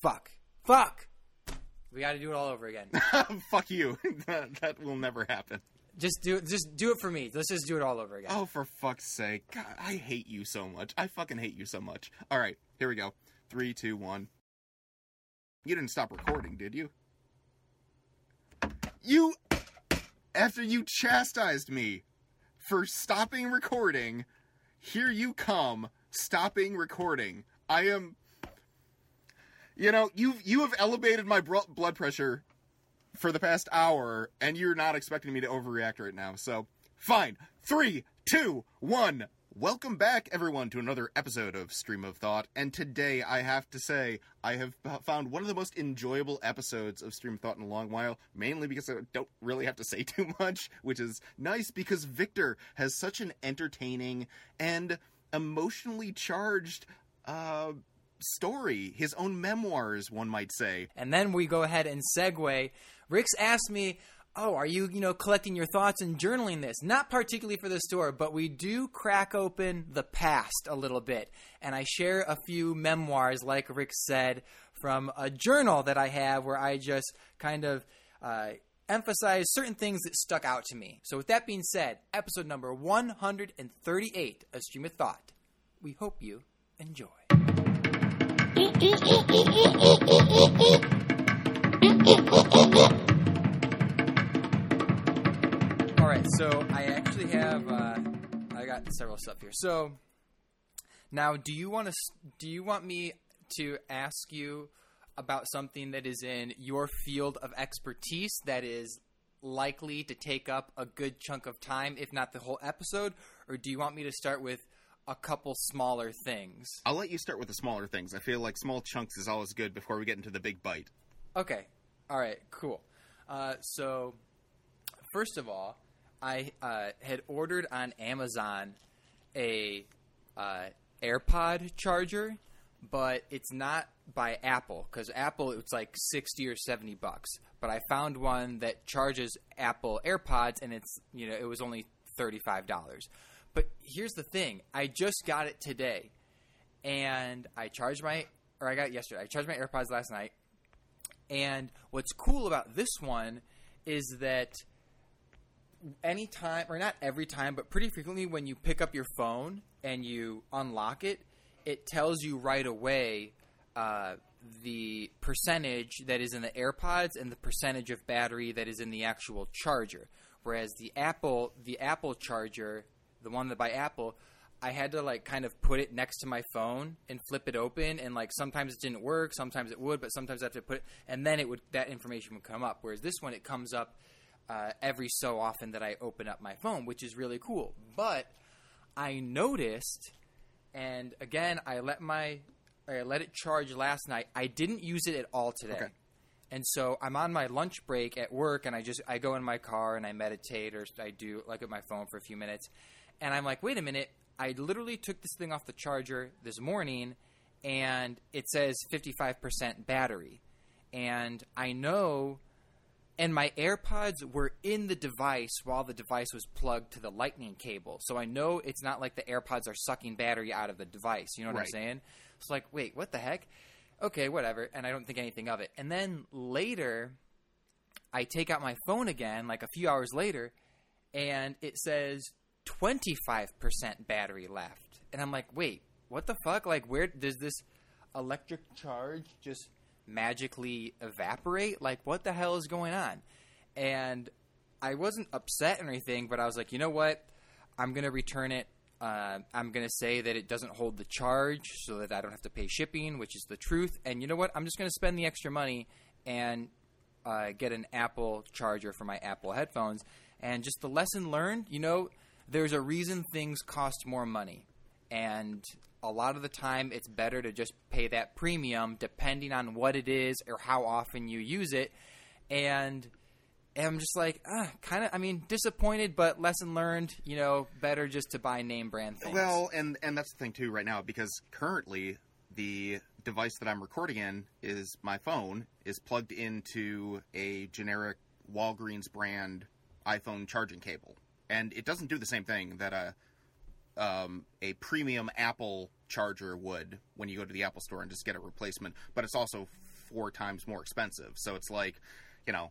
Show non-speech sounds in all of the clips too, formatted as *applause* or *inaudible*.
Fuck. Fuck. We got to do it all over again. *laughs* Fuck you. *laughs* that, that will never happen. just do it. Just do it for me. Let's just do it all over again. Oh, for fuck's sake. God, I hate you so much. I fucking hate you so much. All right, here we go. Three, two, one. You didn't stop recording, did you? You. After you chastised me for stopping recording, here you come, stopping recording. I am. You know, you you have elevated my bro- blood pressure for the past hour, and you're not expecting me to overreact right now. So, fine. Three, two, one. Welcome back, everyone, to another episode of Stream of Thought. And today, I have to say, I have found one of the most enjoyable episodes of Stream of Thought in a long while, mainly because I don't really have to say *laughs* too much, which is nice because Victor has such an entertaining and emotionally charged uh, story, his own memoirs, one might say. And then we go ahead and segue. Rick's asked me, "Oh, are you, you know, collecting your thoughts and journaling this?" Not particularly for the store, but we do crack open the past a little bit, and I share a few memoirs, like Rick said, from a journal that I have, where I just kind of. Uh, emphasize certain things that stuck out to me. So, with that being said, episode number 138 of Stream of Thought. We hope you enjoy. All right, so I actually have uh, I got several stuff here. So now, do you want to do you want me to ask you about something that is in your field of expertise that is likely to take up a good chunk of time, if not the whole episode, or do you want me to start with a couple smaller things? I'll let you start with the smaller things. I feel like small chunks is always good before we get into the big bite. Okay. All right. Cool. Uh, so, first of all, I uh, had ordered on Amazon a uh, AirPod charger, but it's not by Apple because Apple it's like sixty or seventy bucks. But I found one that charges Apple AirPods, and it's you know it was only thirty five dollars. But here's the thing: I just got it today, and I charged my or I got yesterday. I charged my AirPods last night, and what's cool about this one is that anytime, or not every time, but pretty frequently when you pick up your phone and you unlock it, it tells you right away uh, the percentage that is in the AirPods and the percentage of battery that is in the actual charger. Whereas the Apple, the Apple charger, the one that by Apple, I had to like kind of put it next to my phone and flip it open, and like sometimes it didn't work, sometimes it would, but sometimes I have to put it, and then it would that information would come up. Whereas this one, it comes up uh, every so often that I open up my phone, which is really cool. But I noticed, and again, I let my I let it charge last night. I didn't use it at all today. Okay. And so I'm on my lunch break at work, and I just I go in my car and I meditate or I do like at my phone for a few minutes, and I'm like, wait a minute, I literally took this thing off the charger this morning, and it says 55% battery, and I know, and my AirPods were in the device while the device was plugged to the lightning cable, so I know it's not like the AirPods are sucking battery out of the device. You know what Right. I'm saying? It's like, wait, what the heck? Okay, whatever. And I don't think anything of it. And then later, I take out my phone again, like a few hours later, and it says 25% battery left. And I'm like, wait, what the fuck? Like, where does this electric charge just magically evaporate? Like, what the hell is going on? And I wasn't upset or anything, but I was like, you know what? I'm going to return it. Uh, I'm going to say that it doesn't hold the charge so that I don't have to pay shipping, which is the truth. And you know what? I'm just going to spend the extra money and uh, get an Apple charger for my Apple headphones. And just the lesson learned, you know, there's a reason things cost more money. And a lot of the time, it's better to just pay that premium depending on what it is or how often you use it. And I'm just like, ah, kind of. I mean, disappointed, but lesson learned. You know, better just to buy name brand things. Well, and and that's the thing too right now because currently the device that I'm recording in is my phone is plugged into a generic Walgreens brand iPhone charging cable, and it doesn't do the same thing that a um, a premium Apple charger would when you go to the Apple store and just get a replacement. But it's also four times more expensive. So it's like, you know,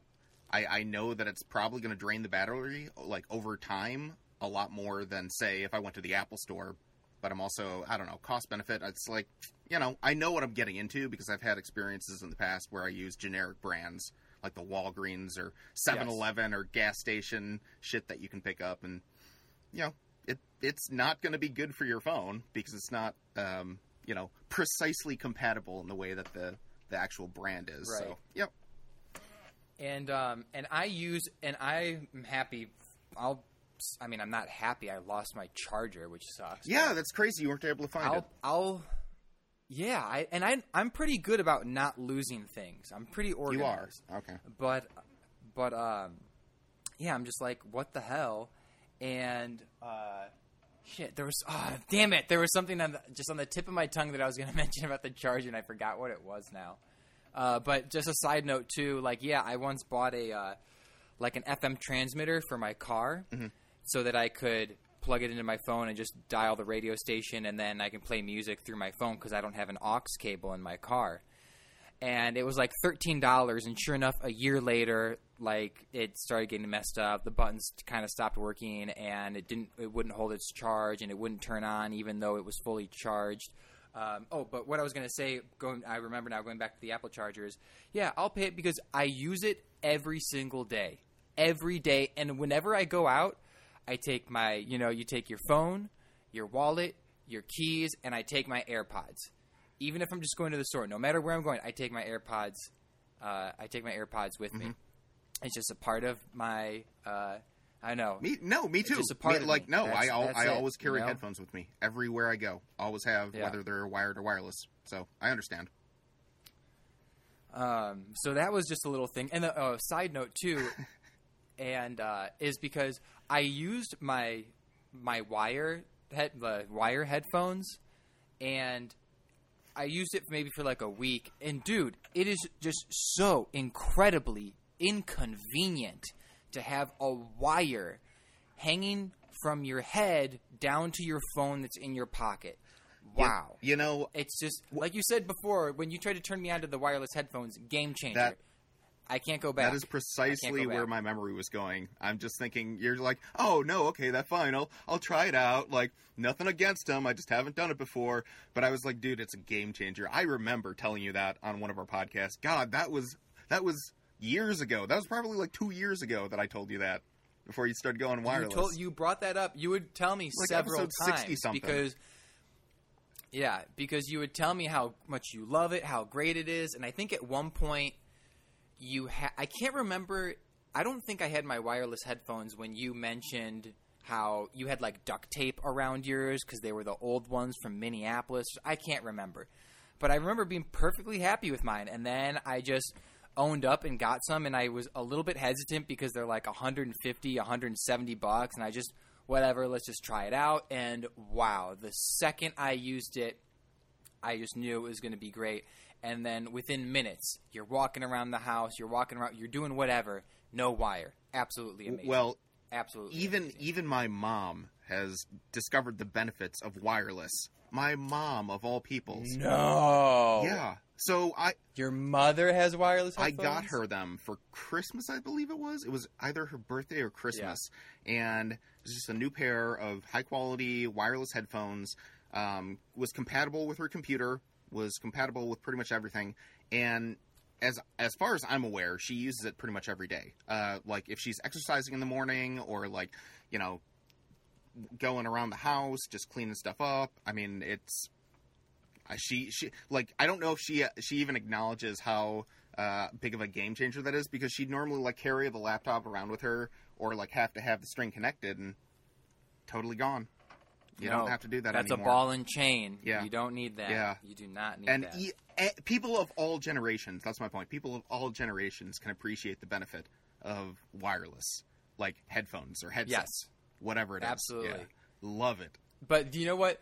I, I know that it's probably going to drain the battery like over time a lot more than say if I went to the Apple store. But I'm also I don't know cost benefit. It's like you know I know what I'm getting into because I've had experiences in the past where I use generic brands like the Walgreens or 7-Eleven or gas station shit that you can pick up and you know it it's not going to be good for your phone because it's not um, you know precisely compatible in the way that the the actual brand is. Right. So yep. and um and I use and I'm happy. I'll. I mean, I'm not happy. I lost my charger, which sucks. Yeah, that's crazy. You weren't able to find I'll. it. I'll. Yeah, I and I I'm pretty good about not losing things. I'm pretty organized. You are okay. but but um yeah i'm just like what the hell and uh shit there was oh damn it there was something on the, just on the tip of my tongue that i was going *laughs* to mention about the charger and i forgot what it was now uh, but just a side note too like yeah i once bought a uh, like an fm transmitter for my car so that i could plug it into my phone and just dial the radio station and then i can play music through my phone because i don't have an aux cable in my car and it was like thirteen dollars. And sure enough, a year later, like it started getting messed up. The buttons kind of stopped working, and it didn't. It wouldn't hold its charge, and it wouldn't turn on, even though it was fully charged. Um, oh, but what I was going to say, going, I remember now going back to the Apple chargers. Yeah, I'll pay it because I use it every single day, every day, and whenever I go out, I take my, you know, you take your phone, your wallet, your keys, and I take my AirPods even if I'm just going to the store, no matter where I'm going, I take my AirPods. Uh, I take my AirPods with me. It's just a part of my. Uh, I know. Me no, me too. just a part Me- of like me. no, That's- I al- I it, always carry you know? headphones with me everywhere I go. Always have, Yeah. whether they're wired or wireless. So I understand. Um, so that was just a little thing. And a uh, side note too, *laughs* and uh, is because I used my my wire head the wire headphones, and I used it maybe for like a week. And dude, it is just so incredibly inconvenient to have a wire hanging from your head down to your phone that's in your pocket. Wow. You know, It's just like you said before when you tried to turn me onto the wireless headphones. Game changer. That- I can't go back. that is precisely where back. my memory was going. I'm just thinking you're like, oh no, okay, that's fine. I'll I'll try it out. Like nothing against them. I just haven't done it before. But I was like, dude, it's a game changer. I remember telling you that on one of our podcasts. God, that was that was years ago. That was probably like two years ago that I told you that before you started going you wireless. told you brought that up. You would tell me Like several times 60 something. because yeah, because you would tell me how much you love it, how great it is, and I think at one point you ha- I can't remember. I don't think I had my wireless headphones when you mentioned how you had like duct tape around yours because they were the old ones from Minneapolis. I can't remember, but I remember being perfectly happy with mine, and then I just owned up and got some, and I was a little bit hesitant because they're like 150, 170 bucks, and I just whatever, let's just try it out. And wow, the second I used it, I just knew it was going to be great. And then within minutes, you're walking around the house, you're walking around, you're doing whatever, no wire, absolutely amazing. well, absolutely even amazing. even my mom has discovered the benefits of wireless. My mom of all peoples. no, Yeah. So I your mother has wireless. I got her them for Christmas, I believe it was. It was either her birthday or Christmas, and it was just a new pair of high quality wireless headphones. Um, was compatible with her computer. Was compatible with pretty much everything, and as as far as I'm aware, she uses it pretty much every day. Uh, like if she's exercising in the morning, or like you know going around the house, just cleaning stuff up. I mean, it's she she like I don't know if she she even acknowledges how uh, big of a game changer that is because she'd normally like carry the laptop around with her or like have to have the string connected and totally gone. You No, don't have to do that anymore. That's anymore. a ball and chain. Yeah. you don't need that. Yeah. you do not need and that. e- eh, people of all generations. That's my point. People of all generations can appreciate the benefit of wireless, like headphones or headsets, Yes. whatever it is. Absolutely. Yeah. love it. But do you know what?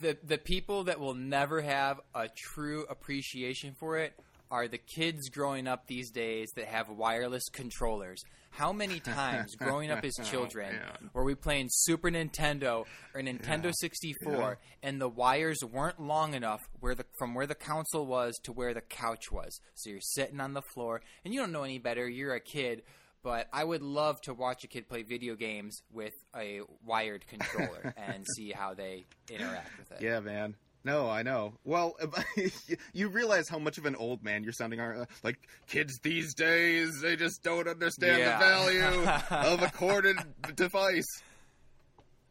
The the people that will never have a true appreciation for it are the kids growing up these days that have wireless controllers. How many *laughs* times growing up as oh, children man. were we playing Super Nintendo or Nintendo Yeah. 64 Yeah. and the wires weren't long enough where the from where the console was to where the couch was. So you're sitting on the floor and you don't know any better, you're a kid, but I would love to watch a kid play video games with a wired controller *laughs* and see how they interact with it. Yeah, man. No, I know. Well, *laughs* you realize how much of an old man you're sounding. Like kids these days, they just don't understand Yeah. the value *laughs* of a corded device.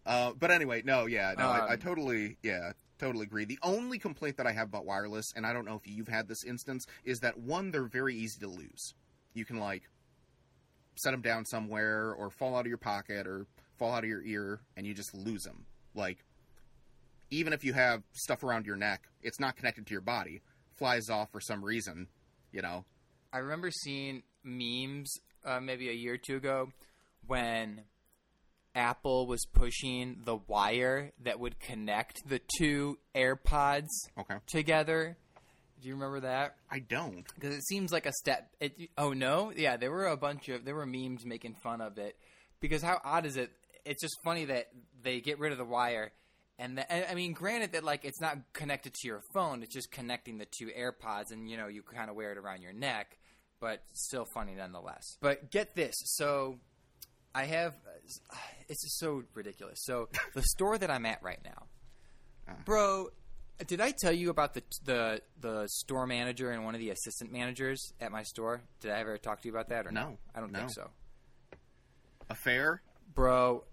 Uh, but anyway, no, yeah, no, I, I Um, totally, yeah, totally agree. The only complaint that I have about wireless, and I don't know if you've had this instance, is that one, they're very easy to lose. You can like set them down somewhere, or fall out of your pocket, or fall out of your ear, and you just lose them. Like even if you have stuff around your neck, it's not connected to your body. Flies off for some reason, you know. I remember seeing memes uh, maybe a year or two ago when Apple was pushing the wire that would connect the two AirPods Okay. together. Do you remember that? I don't. Because it seems like a step. It, oh no, yeah, there were a bunch of there were memes making fun of it. Because how odd is it? It's just funny that they get rid of the wire, and, the, I mean, granted that like it's not connected to your phone; it's just connecting the two AirPods, and you know you kind of wear it around your neck, but still funny nonetheless. But get this, so I have uh, it's just so ridiculous. So the store that I'm at right now, uh-huh. bro. Did I tell you about the the the store manager and one of the assistant managers at my store? Did I ever talk to you about that or No. I don't No. think so, Affair? bro.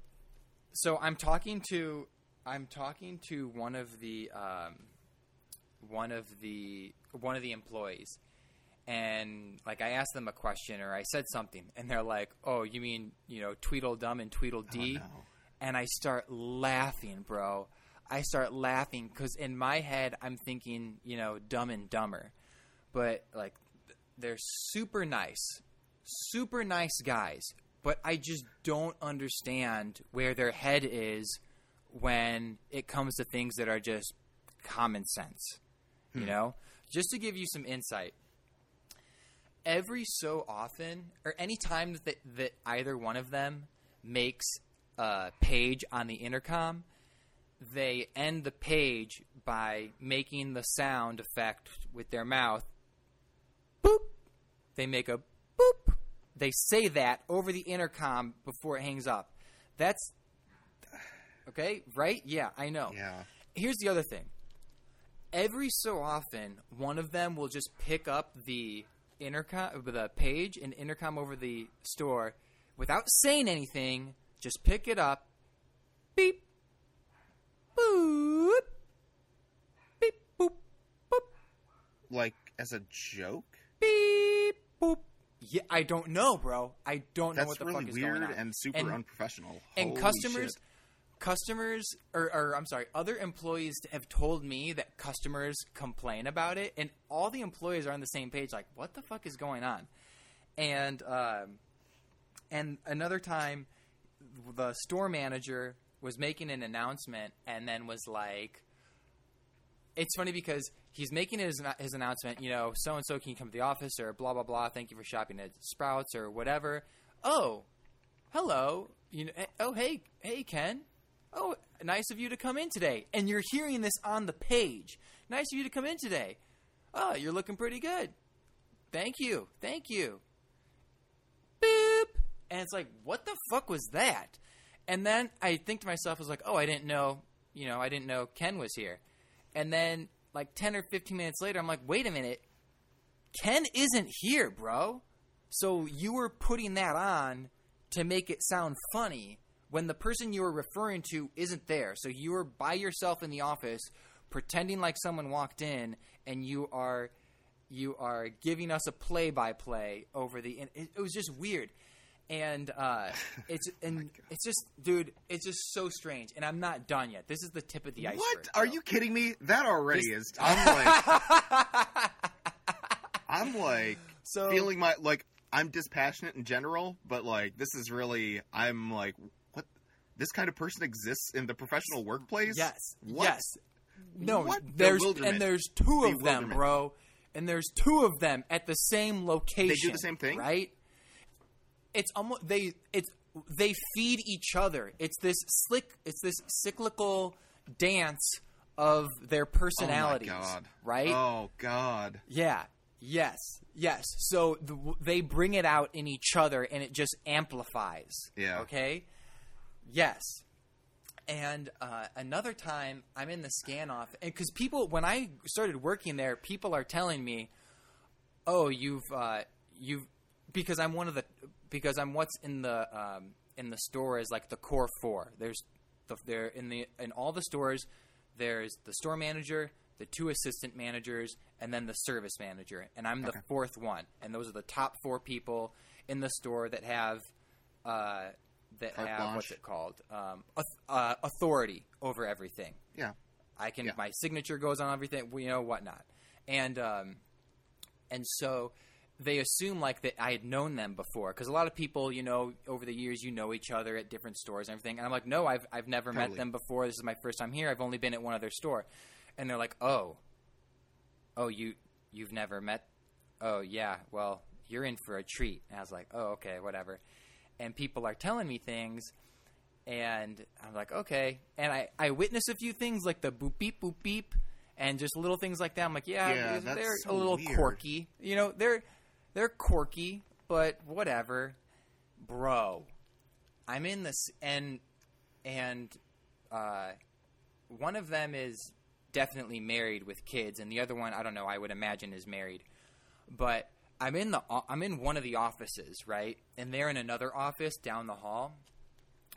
So I'm talking to I'm talking to one of the um, one of the one of the employees, and like I asked them a question or I said something, and they're like, "Oh, you mean you know Tweedledum and Tweedledee?" Oh, no. and I start laughing, bro. I start laughing because in my head I'm thinking, you know, Dumb and Dumber, but like they're super nice, super nice guys, but I just don't understand where their head is when it comes to things that are just common sense. You hmm. know, just to give you some insight. Every so often, or any time that that either one of them makes a page on the intercom, they end the page by making the sound effect with their mouth. Boop. They make a boop. They say that over the intercom before it hangs up. That's okay, right? Yeah, I know. Yeah. Here's the other thing. Every so often, one of them will just pick up the intercom, the page and intercom over the store, without saying anything. Just pick it up, beep, boop, beep, boop, boop, Like as a joke? beep, boop. Yeah, I don't know, bro. I don't know That's what the really fuck is weird going on. and super And- unprofessional. and customers shit. Customers or, or i'm sorry other employees have told me that customers complain about it and all the employees are on the same page like what the fuck is going on and um, and another time the store manager was making an announcement and then was like it's funny because he's making his his announcement. You know, so and so can you come to the office or blah blah blah. Thank you for shopping at Sprouts or whatever. Oh, hello. You know, eh, oh hey hey Ken. Oh, nice of you to come in today. And you're hearing this on the page. Nice of you to come in today. Oh, you're looking pretty good. Thank you. Thank you. Boop. And it's like, what the fuck was that? And then I think to myself, I was like, oh, I didn't know, you know, I didn't know Ken was here. And then like 10 or 15 minutes later, I'm like, wait a minute. Ken isn't here, bro. So you were putting that on to make it sound funny when the person you were referring to isn't there. So you were by yourself in the office pretending like someone walked in and you are you are giving us a play by play over the it, it was just weird. And uh, *laughs* it's and it's just, dude, it's just so strange. And I'm not done yet. This is the tip of the iceberg. What? Are you kidding me? That already This- is. *laughs* I'm like, I'm like So- feeling my like I'm dispassionate in general, but like this is really I'm like this kind of person exists in the professional workplace? Yes. What? Yes. No, What there's and there's two of them, bro. and there's two of them at the same location. They do the same thing? right? It's almost they it's they feed each other. It's this slick. It's this cyclical dance of their personalities, oh right? Oh god. Yeah. Yes. Yes. So the, they bring it out in each other, and it just amplifies. Yeah. Okay. Yes. And uh, another time, I'm in the scan off, and because people, when I started working there, people are telling me, "Oh, you've uh, you've," because I'm one of the because I'm what's in the um, in the store is like the core four. There's the there in the in all the stores. There's the store manager, the two assistant managers, and then the service manager. And I'm the fourth one. And those are the top four people in the store that have uh, that Carte have blanche. what's it called um, uh, authority over everything. Yeah. I can Yeah. my signature goes on everything, you know whatnot, and um, and so they assume like that I had known them before because a lot of people, you know, over the years you know each other at different stores and everything, and I'm like, no, I've I've never met them before. This is my first time here. I've only been at one other store, and they're like, oh, oh, you you've never met? Oh yeah, well you're in for a treat. And I was like, oh okay, whatever. And people are telling me things, and I'm like, okay. And I, I witness a few things like the boop beep boop beep, and just little things like that. I'm like, yeah, Yeah, they're a so little weird. quirky. You know, they're they're quirky, but whatever, bro. I'm in this, and and uh, one of them is definitely married with kids, and the other one, I don't know. I would imagine is married, but I'm in the I'm in one of the offices, right, and they're in another office down the hall,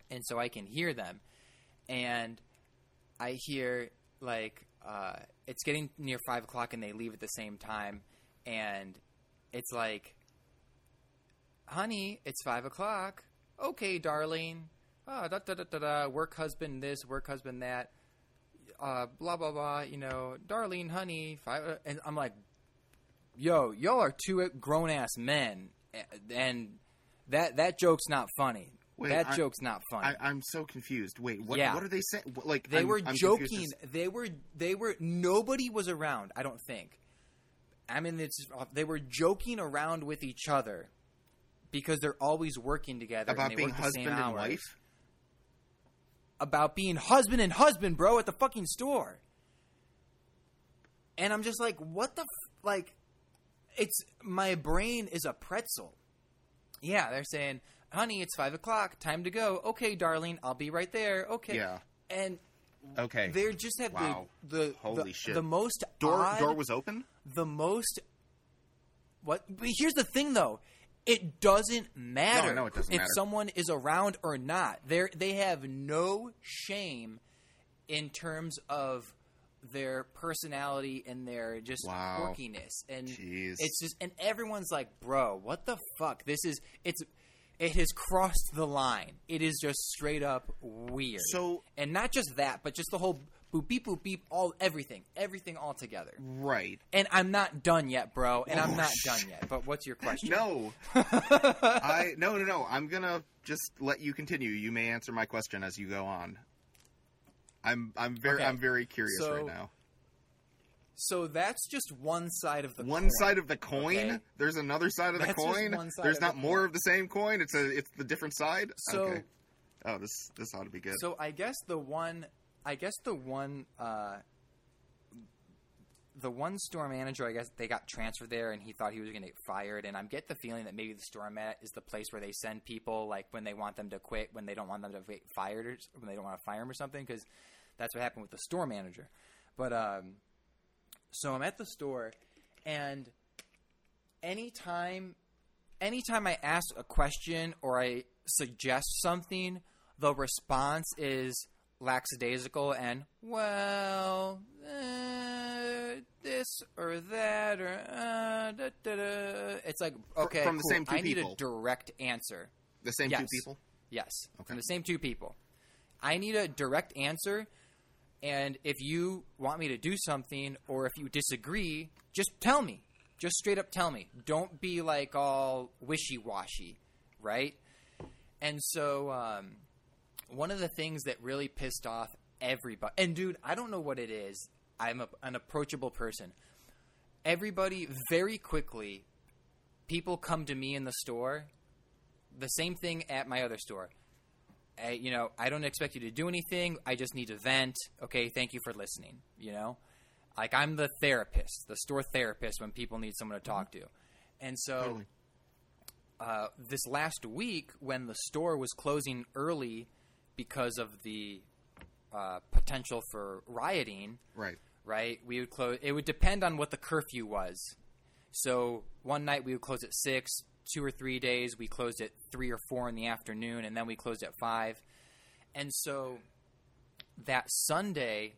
and so I can hear them, and I hear like uh, it's getting near five o'clock, and they leave at the same time, and it's like, honey, it's five o'clock. Okay, darling. Oh, da da da da da. Work husband this, work husband that. Uh, blah blah blah. You know, darling, honey. Five, uh, and I'm like, yo, y'all are two grown ass men, and that that joke's not funny. Wait, that I- joke's not funny. I, I'm so confused. Wait, what? Yeah. What are they saying? Like they I'm- were I'm joking. They were they were nobody was around. I don't think. I mean, it's uh, they were joking around with each other because they're always working together and about they being work the same husband and hours. wife. About being husband and husband, bro, at the fucking store. And I'm just like, what the f-? like? It's my brain is a pretzel. Yeah, they're saying, "Honey, it's five o'clock. Time to go." Okay, darling, I'll be right there. Okay. Yeah. And Okay. they just have Wow. the the Holy the, shit. the most door odd, door was open. the most what but here's the thing though it doesn't matter No, no, it doesn't if matter. someone is around or not they they have no shame in terms of their personality and their just Wow. quirkiness and Jeez. it's just and everyone's like bro what the fuck this is it's it has crossed the line it is just straight up weird So- and not just that but just the whole boop beep boop beep all everything everything all together Right. and I'm not done yet, bro. And I'm Oh, not sh- done yet. But what's your question? No. *laughs* I no no no. I'm gonna just let you continue. You may answer my question as you go on. I'm I'm very Okay. I'm very curious So, right now. So that's just one side of the One coin. side of the coin. okay? There's another side of the That's just coin. There's of the not more coin. of the same coin. It's a it's the different side. So- okay. Oh, this this ought to be good. So I guess the one, I guess the one, uh, the one store manager, I guess they got transferred there, and he thought he was going to get fired. And I get the feeling that maybe the store mat is the place where they send people, like when they want them to quit, when they don't want them to get fired, or when they don't want to fire them or something, because that's what happened with the store manager. But um, so I'm at the store, and anytime anytime I ask a question or I suggest something, the response is lackadaisical and well, uh, this or that or uh, da, da, da. it's like okay, from the cool. same two I need people. a direct answer. the same yes. two people. Yes, Okay. from the same two people. I need a direct answer, and if you want me to do something or if you disagree, just tell me. Just straight up tell me. Don't be like all wishy washy, right? And so, um, one of the things that really pissed off everybody, and dude, I don't know what it is. I'm a, an approachable person. everybody very quickly people come to me in the store the same thing at my other store I, you know i don't expect you to do anything i just need to vent okay thank you for listening you know like i'm the therapist the store therapist when people need someone to talk to and so Totally. uh, this last week when the store was closing early because of the uh, potential for rioting Right. right? We would close. It would depend on what the curfew was. So one night we would close at six. Two or three days we closed at three or four in the afternoon, and then we closed at five. And so that Sunday,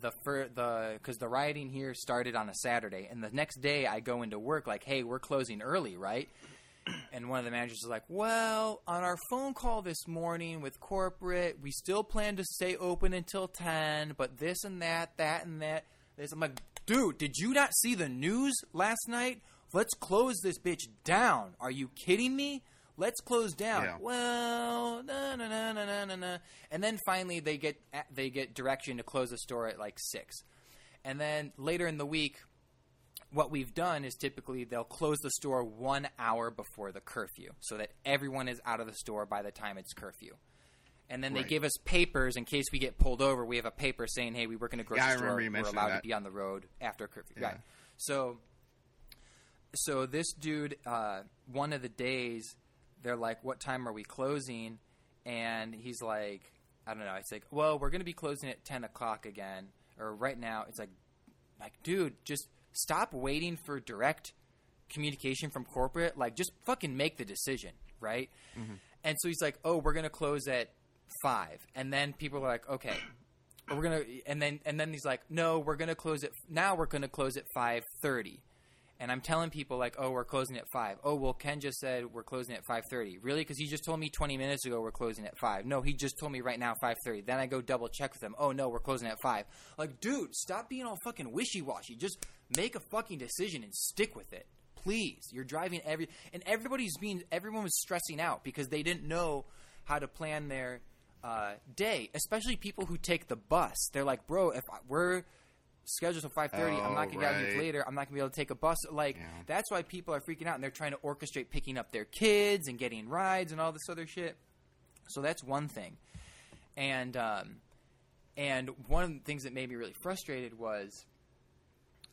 the the the because the rioting here started on a Saturday, and the next day I go into work like, hey, we're closing early, right? *clears throat* And one of the managers is like, "Well, on our phone call this morning with corporate, we still plan to stay open until ten, but this and that, that and that." This, I'm like, "Dude, did you not see the news last night? Let's close this bitch down. Are you kidding me? Let's close down." Yeah. Well, na na na na na na. And then finally they get they get direction to close the store at like six, and then later in the week what we've done is typically they'll close the store one hour before the curfew so that everyone is out of the store by the time it's curfew. And then they Right. give us papers in case we get pulled over. We have a paper saying, "Hey, we work in a grocery Yeah, store. We're allowed that. to be on the road after curfew." Yeah. Right. So, so this dude, uh, one of the days, they're like, "What time are we closing?" And he's like, "I don't know." It's like, "Well, we're going to be closing at ten o'clock again, or right now." It's like, like, dude, just stop waiting for direct communication from corporate. Like, just fucking make the decision, right? And so he's like, "Oh, we're gonna close at five. and then people are like, "Okay." We're gonna, and then and then he's like, "No, we're gonna close at now. We're gonna close at five thirty. And I'm telling people like, "Oh, we're closing at five. Oh, well, Ken just said we're closing at five thirty. Really? Because he just told me 20 minutes ago we're closing at five. No, he just told me right now 5:30. Then I go double check with him. Oh no, we're closing at five. Like, dude, stop being all fucking wishy washy. Just make a fucking decision and stick with it, please. You're driving every and everybody's being everyone was stressing out because they didn't know how to plan their uh, day, especially people who take the bus. They're like, bro, if I- we're scheduled till five thirty, I'm Oh, not gonna get out here later. I'm not gonna be able to take a bus. Like Yeah. that's why people are freaking out and they're trying to orchestrate picking up their kids and getting rides and all this other shit. So that's one thing. And um, and one of the things that made me really frustrated was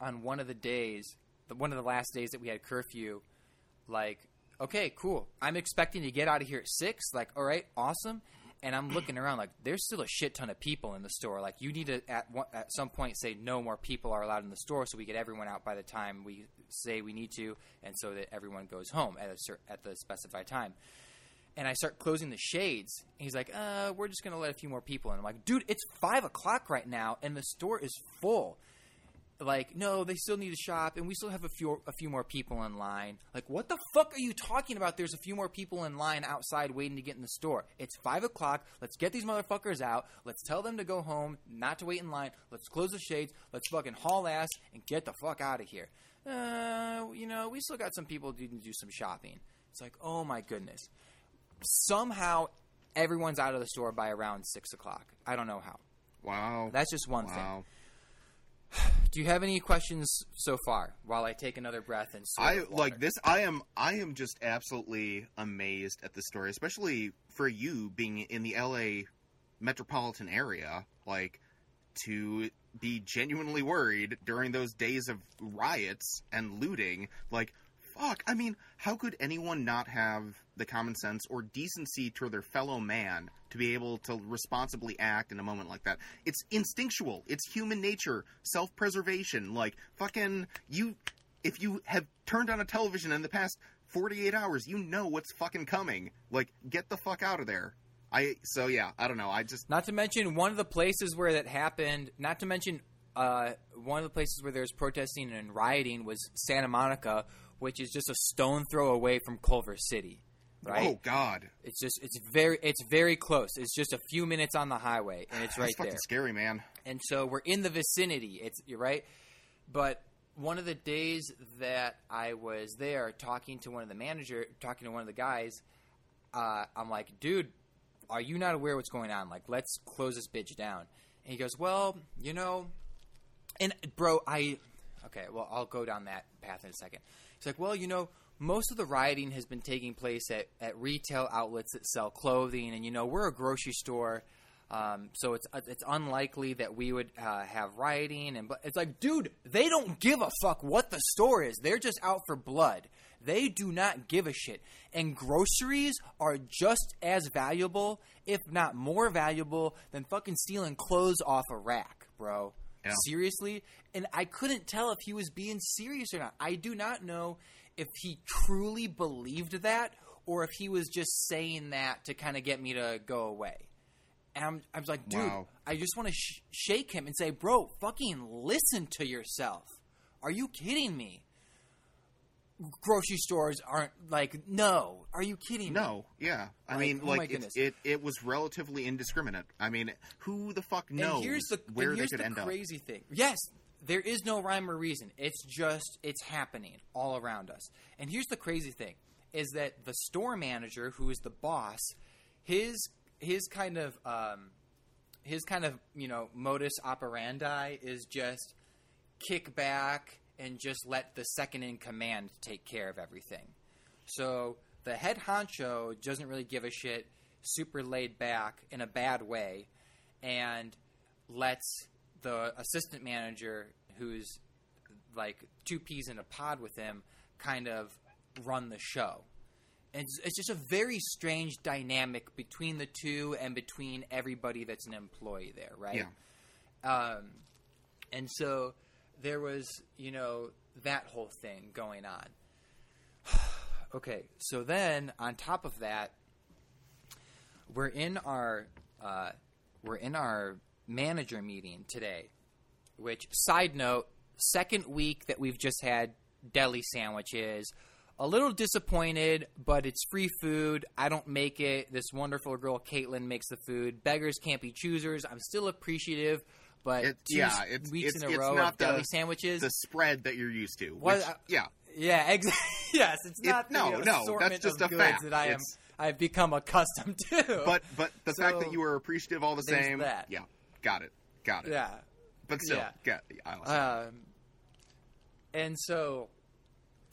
on one of the days, the, one of the last days that we had curfew, like, okay, cool. I'm expecting to get out of here at six. Like, all right, awesome. And I'm looking around like there's still a shit ton of people in the store. Like you need to at one, at some point say no more people are allowed in the store, so we get everyone out by the time we say we need to, and so that everyone goes home at a at the specified time and I start closing the shades. And he's like, uh, we're just to let a few more people in. I'm like, dude, it's five o'clock right now, and the store is full. Like, no, they still need to shop, and we still have a few a few more people in line. Like, what the fuck are you talking about? There's a few more people in line outside waiting to get in the store. It's five o'clock. Let's get these motherfuckers out. Let's tell them to go home, not to wait in line. Let's close the shades. Let's fucking haul ass and get the fuck out of here. Uh, you know, we still got some people to do some shopping. It's like, oh my goodness somehow everyone's out of the store by around six o'clock. I don't know how. Wow. That's just one thing. *sighs* Do you have any questions so far? While I take another breath and i like this i am I am just absolutely amazed at this story, especially for you being in the LA metropolitan area. Like to be genuinely worried during those days of riots and looting. Like, fuck. I mean, how could anyone not have the common sense or decency to their fellow man to be able to responsibly act in a moment like that? It's instinctual. It's human nature, self-preservation. Like, fucking you if you have turned on a television in the past 48 hours, you know what's fucking coming. Like, get the fuck out of there. I so yeah, I don't know. I just Not to mention one of the places where that happened. Not to mention uh, one of the places where there's protesting and rioting was Santa Monica, which is just a stone throw away from Culver City. Right? oh god, It's just it's very it's very close. It's just a few minutes on the highway, and it's *sighs* right fucking there. scary, man. and so we're in the vicinity. It's you're right, but one of the days that I was there talking to one of the manager, talking to one of the guys, uh, I'm like, dude, are you not aware what's going on? Like, let's close this bitch down. And he goes, well, you know, and bro, I Okay, well, I'll go down that path in a second. Like, well, you know, most of the rioting has been taking place at, at retail outlets that sell clothing, and you know, we're a grocery store, um, so it's it's unlikely that we would uh, have rioting. And but it's like, dude, they don't give a fuck what the store is. They're just out for blood. They do not give a shit. And groceries are just as valuable, if not more valuable, than fucking stealing clothes off a rack, bro. Yeah. Seriously? And I couldn't tell if he was being serious or not. I do not know if he truly believed that or if he was just saying that to kind of get me to go away. And I'm, I was like, dude, Wow. I just want to sh- shake him and say, bro, fucking listen to yourself. Are you kidding me? Grocery stores aren't like, no. Are you kidding me? No, yeah. I Like, mean, oh like it's, it it was relatively indiscriminate. I mean, who the fuck knows and here's the where and they could the end up? crazy thing. Yes, there is no rhyme or reason. It's just it's happening all around us. And here's the crazy thing: is that the store manager, who is the boss, his his kind of um, his kind of you know modus operandi is just kick back and just let the second in command take care of everything. So the head honcho doesn't really give a shit, super laid back in a bad way, and lets the assistant manager, who's like two peas in a pod with him, kind of run the show. And it's, it's just a very strange dynamic between the two and between everybody that's an employee there, right? Yeah. Um, and so there was, you know, that whole thing going on. *sighs* okay, so then on top of that, we're in our uh, we're in our manager meeting today. Which side note, second week that we've just had deli sandwiches. A little disappointed, but it's free food. I don't make it. This wonderful girl Caitlin makes the food. Beggars can't be choosers. I'm still appreciative, but It- two yeah, it's- weeks it's- in a it's row not of deli the- sandwiches. The spread that you're used to. Which- I- yeah, yeah, *laughs* exactly. yes, it's It- not the no, know, no, that's just a fact. that I am. It's- I've become accustomed *laughs* to. but but the fact that you were appreciative all the same. that. Yeah, got it, got it. yeah, But still, yeah. get. I. Um, and so,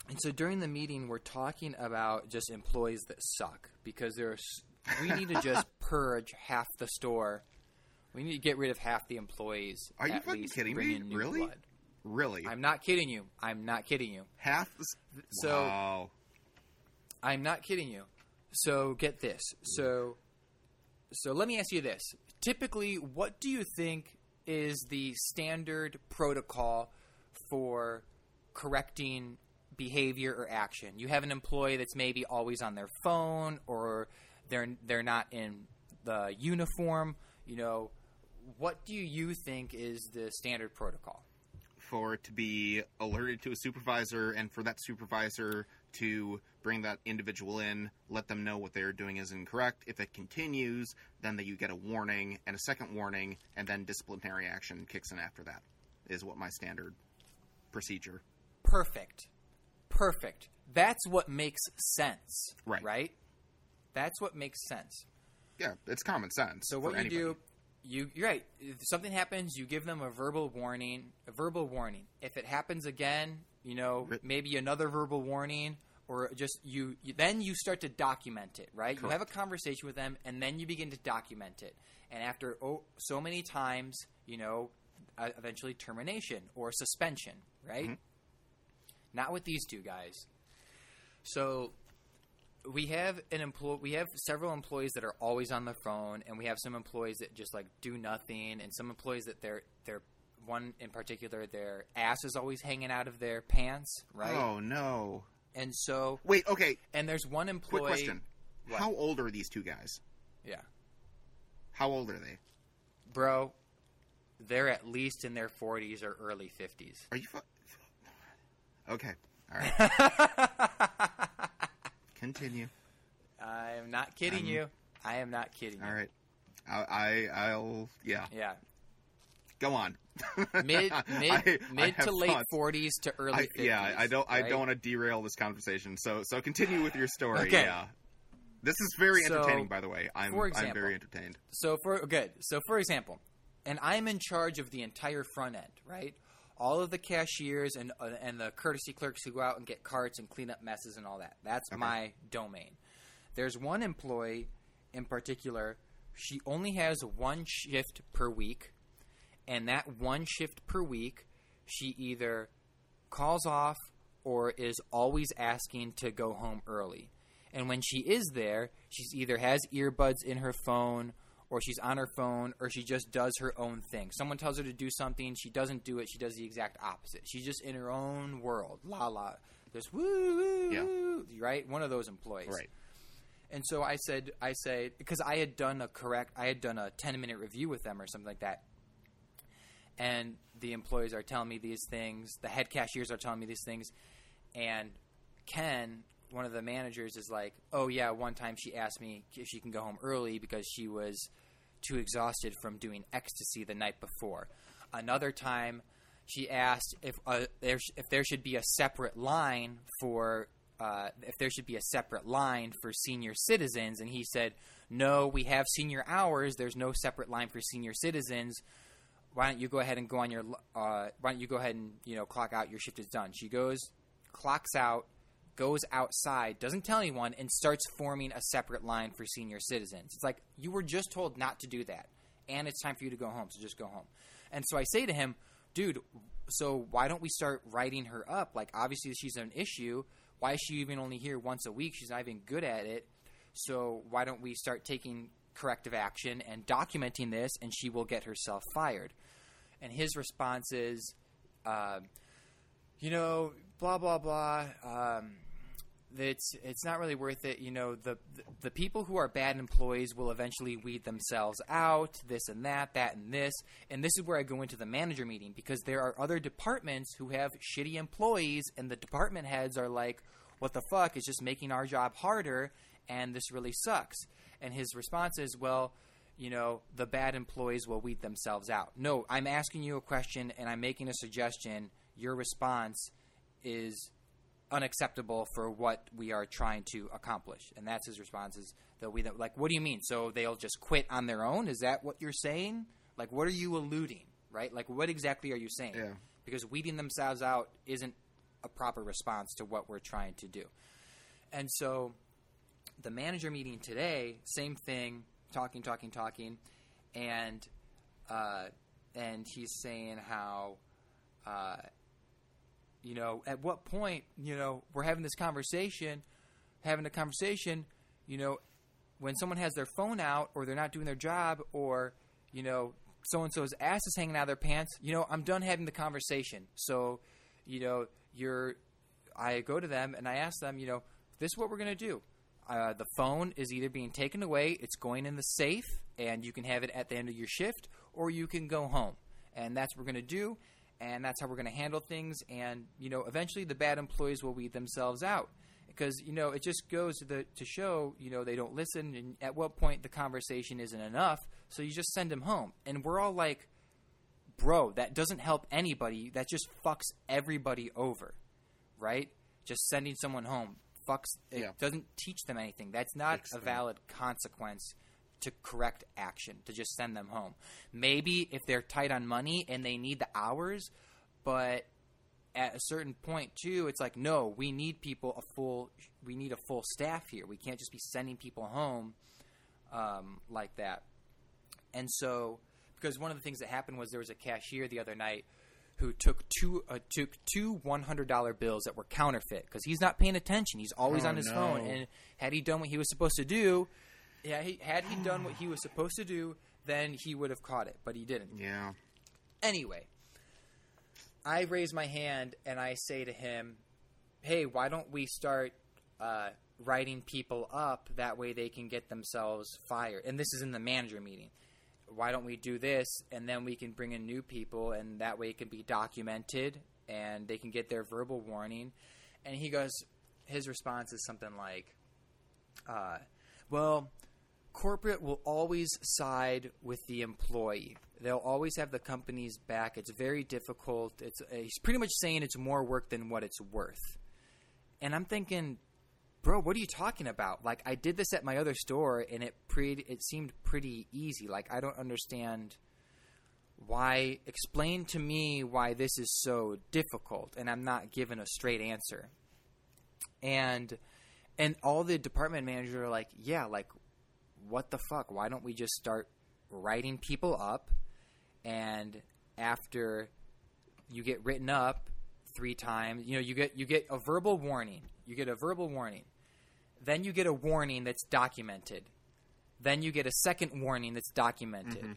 and so during the meeting, we're talking about just employees that suck because there's we need to just *laughs* purge half the store. We need to get rid of half the employees. Are you fucking least, kidding me? Really? blood. really, I'm not kidding you. I'm not kidding you. half the. So- wow. I'm not kidding you. So get this. So so let me ask you this. Typically, what do you think is the standard protocol for correcting behavior or action? You have an employee that's maybe always on their phone or they're they're not in the uniform, you know, what do you think is the standard protocol? for it to be alerted to a supervisor and for that supervisor to bring that individual in, let them know what they're doing is incorrect. If it continues, then that you get a warning and a second warning, and then disciplinary action kicks in after that. Is what my standard procedure. Perfect. Perfect. That's what makes sense. Right. Right? That's what makes sense. Yeah, it's common sense. So what you anybody. do, you you're right. If something happens, you give them a verbal warning. A verbal warning. If it happens again, you know, Writ- maybe another verbal warning, or just you, you. Then you start to document it. Right. You have a conversation with them, and then you begin to document it. And after oh, so many times, you know, uh, eventually termination or suspension. Right. Mhm. Not with these two guys. So we have an employee. We have several employees that are always on the phone, and we have some employees that just like do nothing, and some employees that they're they're one in particular, their ass is always hanging out of their pants, right? Oh no! And so, Wait, okay. and there's one employee. Quick question: What? How old are these two guys? Yeah, How old are they? bro, they're at least in their 40s or early 50s. Are you? Fu- okay, all right. *laughs* Continue. I am not kidding you. I am not kidding you. All right. I, I I'll yeah. Yeah, Go on. mid mid *laughs* I- I mid have to late. 40s to early I, 50s. yeah, I don't I don't want to derail this conversation. So so continue with your story. Okay. Yeah. This is very So, entertaining, by the way. I'm for I'm very entertained. So for good. So for example, and I'm in charge of the entire front end, right? All of the cashiers and uh, and the courtesy clerks who go out and get carts and clean up messes and all that. That's Okay. my domain. There's one employee in particular. She only has one shift per week, and that one shift per week, she either calls off or is always asking to go home early. And when she is there, she either has earbuds in her phone or she's on her phone or she just does her own thing. Someone tells her to do something, she doesn't do it, she does the exact opposite. She's just in her own world. La la. Just woo woo, Yeah. woo, right? One of those employees. Right. And so I said, I said, because I had done a correct, I had done a 10 minute review with them or something like that. And the employees are telling me these things, the head cashiers are telling me these things. And Ken, one of the managers, is like, oh, yeah, one time she asked me if she can go home early because she was too exhausted from doing ecstasy the night before. Another time, she asked if uh, there sh- if there should be a separate line for uh, if there should be a separate line for senior citizens, and he said, "No, we have senior hours. There's no separate line for senior citizens. Why don't you go ahead and go on your uh, Why don't you go ahead and you know clock out? Your shift is done." She goes, clocks out, goes outside, doesn't tell anyone, and starts forming a separate line for senior citizens. It's like you were just told not to do that, and it's time for you to go home. So just go home. And so I say to him, dude, so why don't we start writing her up? Like, obviously, she's an issue. Why is she even only here once a week? She's not even good at it. So why don't we start taking corrective action and documenting this, and she will get herself fired? And his response is, uh, you know, blah blah blah. Um, it's it's not really worth it. You know, the, the the people who are bad employees will eventually weed themselves out. This and that, that and this, and this is where I go into the manager meeting because there are other departments who have shitty employees, and the department heads are like, "What the fuck? It's just making our job harder, and this really sucks." And his response is, "Well." You know, the bad employees will weed themselves out. No, I'm asking you a question and I'm making a suggestion. Your response is unacceptable for what we are trying to accomplish. And that's his response is they'll be like, what do you mean? So they'll just quit on their own? Is that what you're saying? Like, what are you alluding, right? Like, what exactly are you saying? Yeah. Because weeding themselves out isn't a proper response to what we're trying to do. And so the manager meeting today, same thing, talking, talking, talking, and uh, and he's saying how uh, you know, at what point, you know, we're having this conversation, having a conversation, you know, when someone has their phone out or they're not doing their job or, you know, so and so's ass is hanging out of their pants, you know, I'm done having the conversation. So, you know, you're, I go to them and I ask them, you know, this is what we're going to do. Uh, the phone is either being taken away, it's going in the safe, and you can have it at the end of your shift, or you can go home. And that's what we're going to do and that's how we're going to handle things. And you know, eventually the bad employees will weed themselves out because you know it just goes to the to show you know they don't listen, and at what point the conversation isn't enough, so you just send them home. And we're all like, bro, that doesn't help anybody. That just fucks everybody over, right? Just sending someone home fucks. It Yeah. doesn't teach them anything. That's not a valid consequence to correct action to just send them home. Maybe if they're tight on money and they need the hours, but at a certain point too, it's like no, we need people a full we need a full staff here. We can't just be sending people home um, like that. And so, because one of the things that happened was there was a cashier the other night who took two uh, took two one hundred dollar bills that were counterfeit because he's not paying attention. He's always Oh, on his no. phone, and had he done what he was supposed to do, yeah, he, had he done what he was supposed to do, then he would have caught it, but he didn't. Yeah. Anyway, I raise my hand and I say to him, "Hey, why don't we start uh, writing people up that way they can get themselves fired?" And this is in the manager meeting. Why don't we do this and then we can bring in new people and that way it can be documented and they can get their verbal warning. And he goes, his response is something like, uh, "Well." Corporate will always side with the employee. They'll always have the company's back. It's very difficult. It's he's pretty much saying it's more work than what it's worth. And I'm thinking, bro, what are you talking about? Like I did this at my other store and it pre it seemed pretty easy. Like I don't understand why explain to me why this is so difficult and i'm not given a straight answer and and all the department managers are like yeah like what the fuck why don't we just start writing people up and after you get written up three times you know you get you get a verbal warning you get a verbal warning then you get a warning that's documented then you get a second warning that's documented mm-hmm.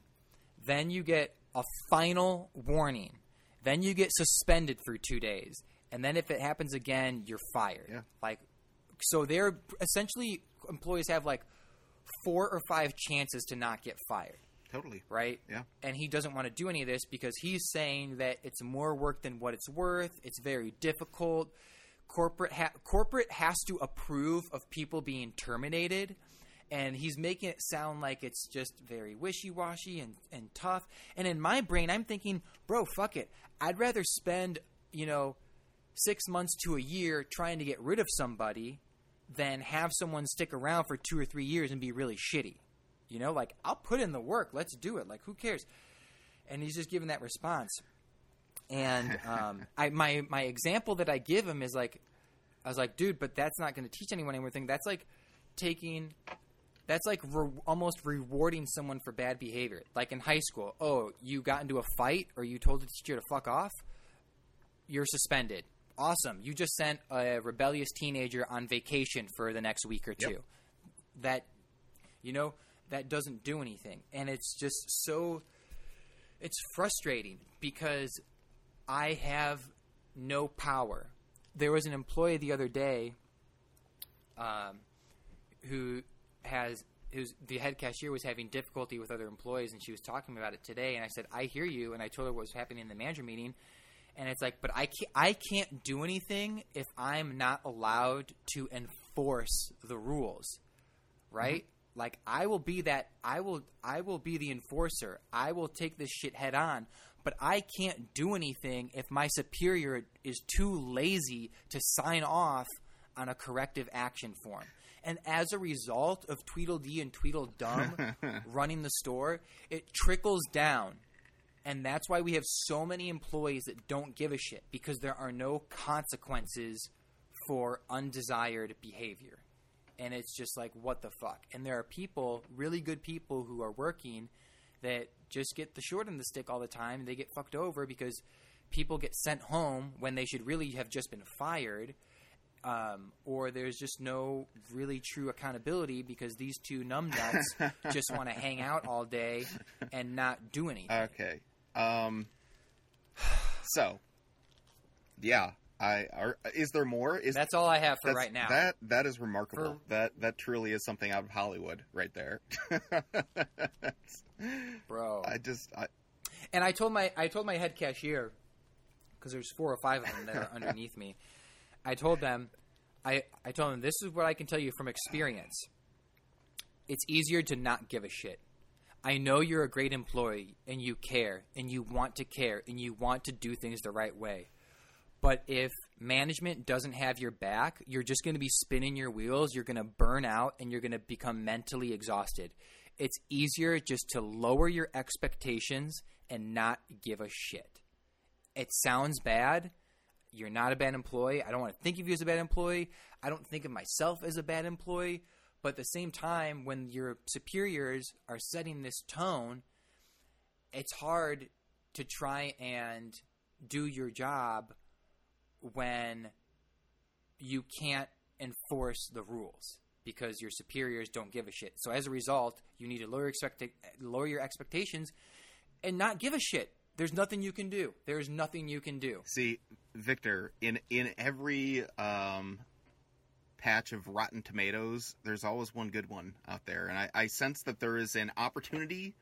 then you get a final warning. Then you get suspended for two days. And then if it happens again, you're fired. Yeah. Like, so they're essentially employees have like four or five chances to not get fired, Totally. right? Yeah. And he doesn't want to do any of this because he's saying that it's more work than what it's worth. It's very difficult. Corporate ha- corporate has to approve of people being terminated and he's making it sound like it's just very wishy-washy and, and tough and in my brain i'm thinking bro fuck it i'd rather spend you know six months to a year trying to get rid of somebody than have someone stick around for two or three years and be really shitty you know like i'll put in the work let's do it like who cares and he's just giving that response and *laughs* um, I, my my example that I give him is like, I was like, dude, but that's not going to teach anyone anything. That's like taking, that's like re- almost rewarding someone for bad behavior. Like in high school, oh, you got into a fight or you told the teacher to fuck off, you're suspended. Awesome, you just sent a rebellious teenager on vacation for the next week or two. Yep. That, you know, that doesn't do anything, and it's just so it's frustrating because I have no power. There was an employee the other day um, who has who's the head cashier was having difficulty with other employees, and she was talking about it today. And I said, "I hear you," and I told her what was happening in the manager meeting. And it's like, but I can't, I can't do anything if I'm not allowed to enforce the rules right? Mm-hmm. Like I will be that I will I will be the enforcer. I will take this shit head on, but I can't do anything if my superior is too lazy to sign off on a corrective action form. And as a result of Tweedledee and Tweedledum *laughs* running the store, it trickles down. And that's why we have so many employees that don't give a shit because there are no consequences for undesired behavior and it's just like what the fuck and there are people really good people who are working that just get the short end of the stick all the time and they get fucked over because people get sent home when they should really have just been fired um, or there's just no really true accountability because these two numbnuts *laughs* just want to hang out all day and not do anything. Okay. Um. So. Yeah. I are. Is there more? Is That's all I have for right now. That that is remarkable. For- that that truly is something out of Hollywood, right there. *laughs* Bro. I just I, And I told my I told my head cashier because there's four or five of them that are underneath me. I told them I I told them this is what I can tell you from experience. It's easier to not give a shit. I know you're a great employee and you care and you want to care and you want to do things the right way. But if management doesn't have your back, you're just going to be spinning your wheels, you're going to burn out and you're going to become mentally exhausted. It's easier just to lower your expectations and not give a shit. It sounds bad. You're not a bad employee. I don't want to think of you as a bad employee. I don't think of myself as a bad employee. But at the same time, when your superiors are setting this tone, it's hard to try and do your job when you can't enforce the rules because your superiors don't give a shit. So as a result, you need to lower expect lower your expectations and not give a shit. There's nothing you can do. There's nothing you can do. see Victor in in every um patch of rotten tomatoes. There's always one good one out there, and I, I sense that there is an opportunity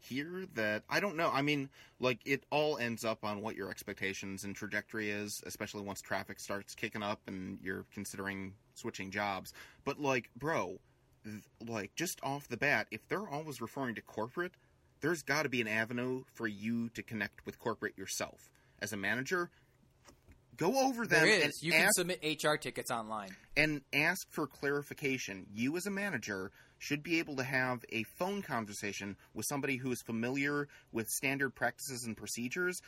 here that I don't know. I mean, like it all ends up on what your expectations and trajectory is, especially once traffic starts kicking up and you're considering switching jobs. But like, bro, th- like just off the bat, if they're always referring to corporate, there's got to be an avenue for you to connect with corporate yourself as a manager. Go over them There and is. You can submit HR tickets online. and ask for clarification. You as a manager should be able to have a phone conversation with somebody who is familiar with standard practices and procedures.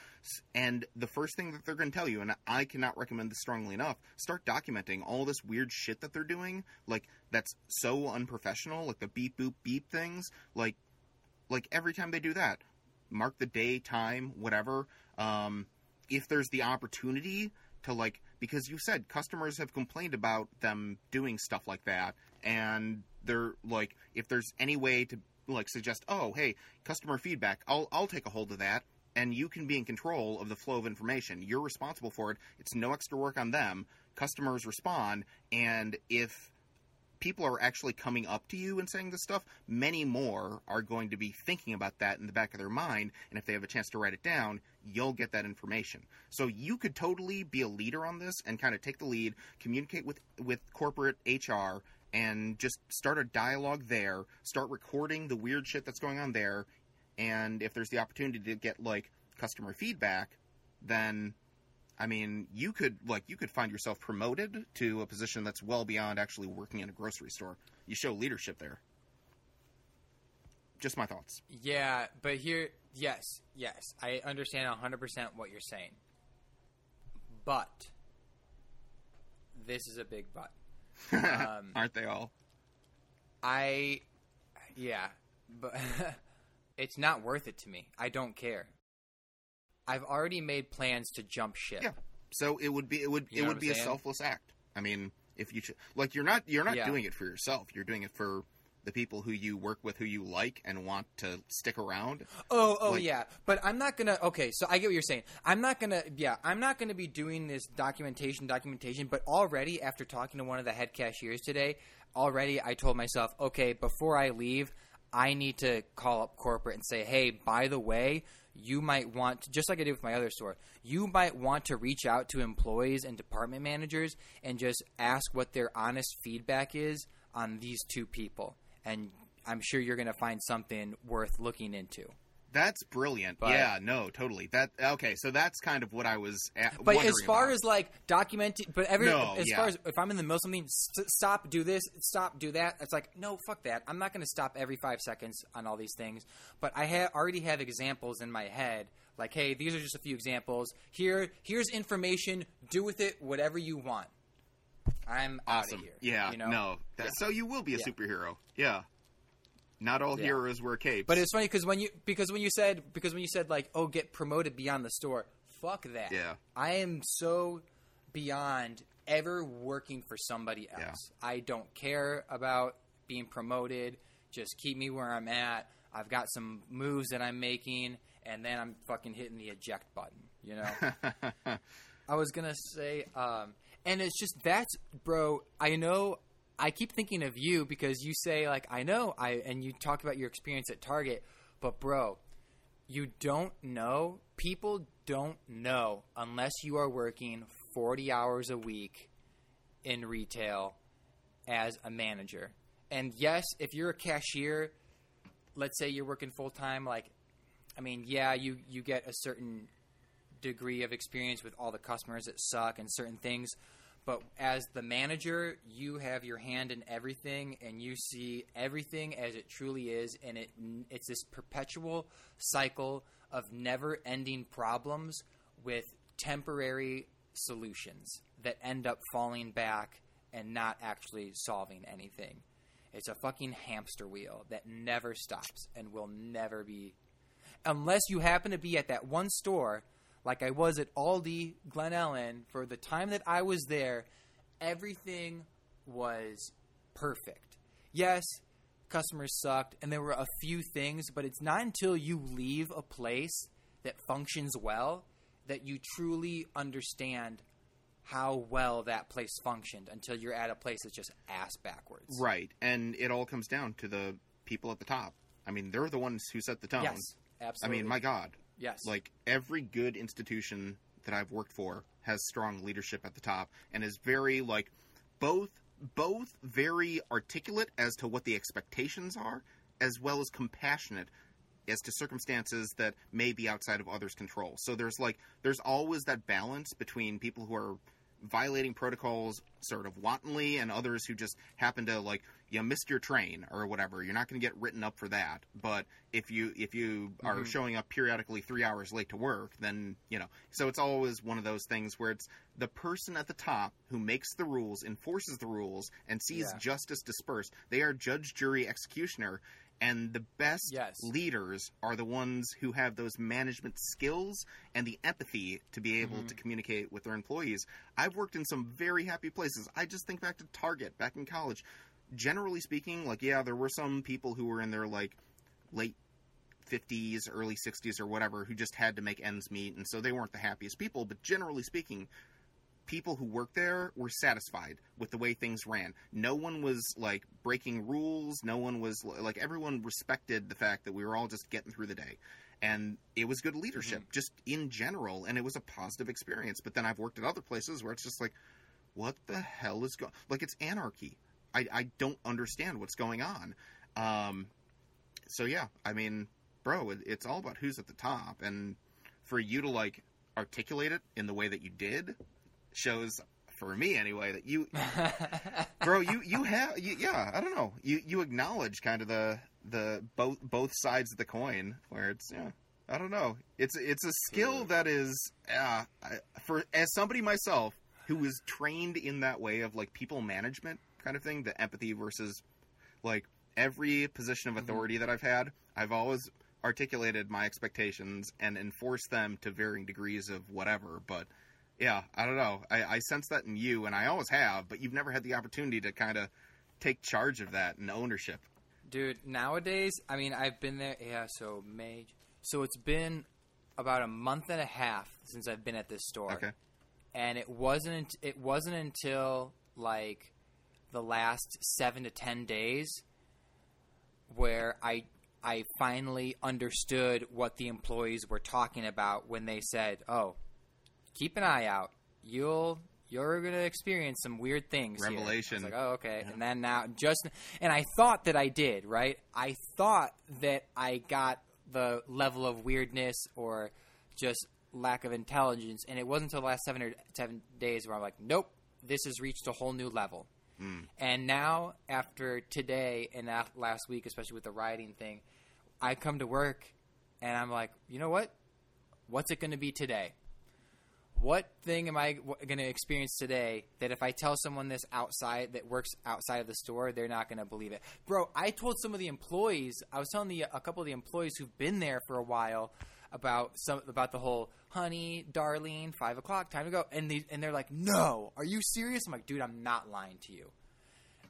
And the first thing that they're going to tell you, and I cannot recommend this strongly enough, start documenting all this weird shit that they're doing. Like that's so unprofessional, like the beep boop beep things. Like, like every time they do that, mark the day, time, whatever. Um, if there's the opportunity to like because you said customers have complained about them doing stuff like that and they're like if there's any way to like suggest oh hey customer feedback I'll I'll take a hold of that and you can be in control of the flow of information. You're responsible for it. It's no extra work on them. Customers respond and if people are actually coming up to you and saying this stuff, many more are going to be thinking about that in the back of their mind. And if they have a chance to write it down, you'll get that information. So you could totally be a leader on this and kind of take the lead, communicate with, with corporate HR, and just start a dialogue there, start recording the weird shit that's going on there. And if there's the opportunity to get like customer feedback, then I mean, you could like you could find yourself promoted to a position that's well beyond actually working in a grocery store. You show leadership there. Just my thoughts. Yeah, but here, yes, yes, I understand 100% what you're saying. But this is a big but. *laughs* Um, Aren't they all? I, yeah, but *laughs* it's not worth it to me. I don't care. I've already made plans to jump ship. Yeah. So it would be it would You it would be I'm a selfless act. I mean, if you ch- like, you're not you're not Yeah. doing it for yourself. You're doing it for the people who you work with, who you like, and want to stick around. Oh, oh Like- yeah. But I'm not gonna. Okay, so I get what you're saying. I'm not gonna. Yeah, I'm not gonna be doing this documentation, documentation. But already, after talking to one of the head cashiers today, already I told myself, okay, before I leave, I need to call up corporate and say, hey, by the way, you might want to, just like I did with my other store, you might want to reach out to employees and department managers and just ask what their honest feedback is on these two people. And I'm sure you're going to find something worth looking into. That's brilliant. But- yeah, no, totally. That okay. So that's kind of what I was. At, But as far about. as like documenting, but every No, as yeah. far as if I'm in the middle of something, st- stop, do this, stop, do that. It's like no, fuck that. I'm not going to stop every five seconds on all these things. But I ha- already have examples in my head. Like, hey, these are just a few examples. Here, here's information. Do with it whatever you want. I'm out awesome. of here. Yeah, you know? no. That, Yeah. So you will be a Yeah. superhero. Yeah. Not all Yeah. heroes wear capes. But it's funny because when you because when you said because when you said like oh get promoted beyond the store, fuck that. Yeah. I am so beyond ever working for somebody else. Yeah. I don't care about being promoted. Just keep me where I'm at. I've got some moves that I'm making, and then I'm fucking hitting the eject button. You know. *laughs* I was gonna say, um, and it's just that's, bro. I know. I keep thinking of you because you say like I know I, and you talk about your experience at Target, but bro, you don't know. People don't know unless you are working forty hours a week in retail as a manager. And yes, if you're a cashier, let's say you're working full time, like, I mean, yeah, you you get a certain degree of experience with all the customers that suck and certain things. But as the manager, you have your hand in everything, and you see everything as it truly is, and it it's this perpetual cycle of never-ending problems with temporary solutions that end up falling back and not actually solving anything. It's a fucking hamster wheel that never stops and will never be unless you happen to be at that one store like I was at Aldi Glen Ellyn for the time that I was there, everything was perfect. Yes, customers sucked and there were a few things, but it's not until you leave a place that functions well that you truly understand how well that place functioned until you're at a place that's just ass backwards. right, and it all comes down to the people at the top. I mean, they're the ones who set the tone. Yes, absolutely. I mean, my God, yes. like every good institution that I've worked for has strong leadership at the top and is very like both both very articulate as to what the expectations are as well as compassionate as to circumstances that may be outside of others' control. So there's like there's always that balance between people who are violating protocols sort of wantonly, and others who just happen to like you missed your train or whatever. You're not going to get written up for that. But if you if you are Mhm. showing up periodically three hours late to work, then you know. So it's always one of those things where it's the person at the top who makes the rules, enforces the rules, and sees Yeah. justice dispersed. They are judge, jury, executioner. And the best Yes. leaders are the ones who have those management skills and the empathy to be able Mhm. to communicate with their employees. I've worked in some very happy places. I just think back to Target back in college. Generally speaking, like yeah, there were some people who were in their like late 50s, early 60s or whatever who just had to make ends meet and so they weren't the happiest people, but generally speaking, people who worked there were satisfied with the way things ran. No one was like breaking rules. No one was like everyone respected the fact that we were all just getting through the day. And it was good leadership just in general and it was a positive experience. But then I've worked at other places where it's just like what the hell is going like it's anarchy. I I don't understand what's going on. Um so yeah, I mean, bro, it, it's all about who's at the top and for you to like articulate it in the way that you did shows for me anyway that you *laughs* bro you you have you, yeah i don't know. You you acknowledge kind of the the both both sides of the coin where it's yeah i don't know. It's it's a skill that is uh I- for as somebody myself who was trained in that way of like people management kind of thing the empathy versus like every position of Mhm. authority that i've had i've always articulated my expectations and enforced them to varying degrees of whatever but yeah, I don't know. I, I sense that in you, and I always have, but you've never had the opportunity to kind of take charge of that and ownership. Dude, nowadays, I mean, I've been there. Yeah, so May. So it's been about a month and a half since I've been at this store. Okay. And it wasn't. It wasn't until like the last seven to ten days where I I finally understood what the employees were talking about when they said, "Oh, keep an eye out. You'll." You're gonna experience some weird things. here." I was Revelation. like, oh, okay. And then now, just and I thought that I did, right? I thought that I got the level of weirdness or just lack of intelligence, and it wasn't until the last seven or seven days where I'm like, nope, this has reached a whole new level. Mm. And now, after today and last week, especially with the rioting thing, I come to work and I'm like, you know what? What's it going to be today? What thing am I going to experience today that if I tell someone this outside that works outside of the store, they're not going to believe it? Bro, I told some of the employees, I was telling the a couple of the employees who've been there for a while about some about the whole honey, darling, five o'clock, time to go, and they and they're like, no, are you serious? I'm like, dude, I'm not lying to you.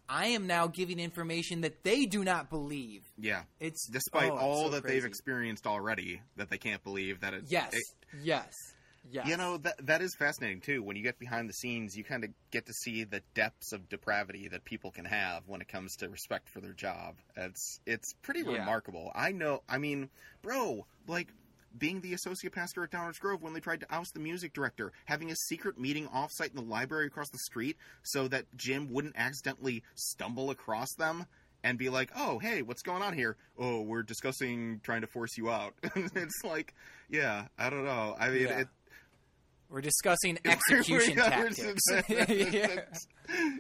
I am now giving information that they do not believe. Yeah. It's Despite oh, all so that crazy. they've experienced already, that they can't believe that it. Yes, it- yes, You know that that is fascinating too. When you get behind the scenes, you kind of get to see the depths of depravity that people can have when it comes to respect for their job. It's it's pretty Yeah. remarkable. I know. I mean, bro, like being the associate pastor at Downers Grove when they tried to oust the music director, having a secret meeting offsite in the library across the street so that Jim wouldn't accidentally stumble across them. And be like, oh, hey, what's going on here? Oh, we're discussing trying to force you out. *laughs* it's like, yeah, I don't know. I mean, Yeah. it, We're discussing *laughs* execution Yeah, tactics. yeah.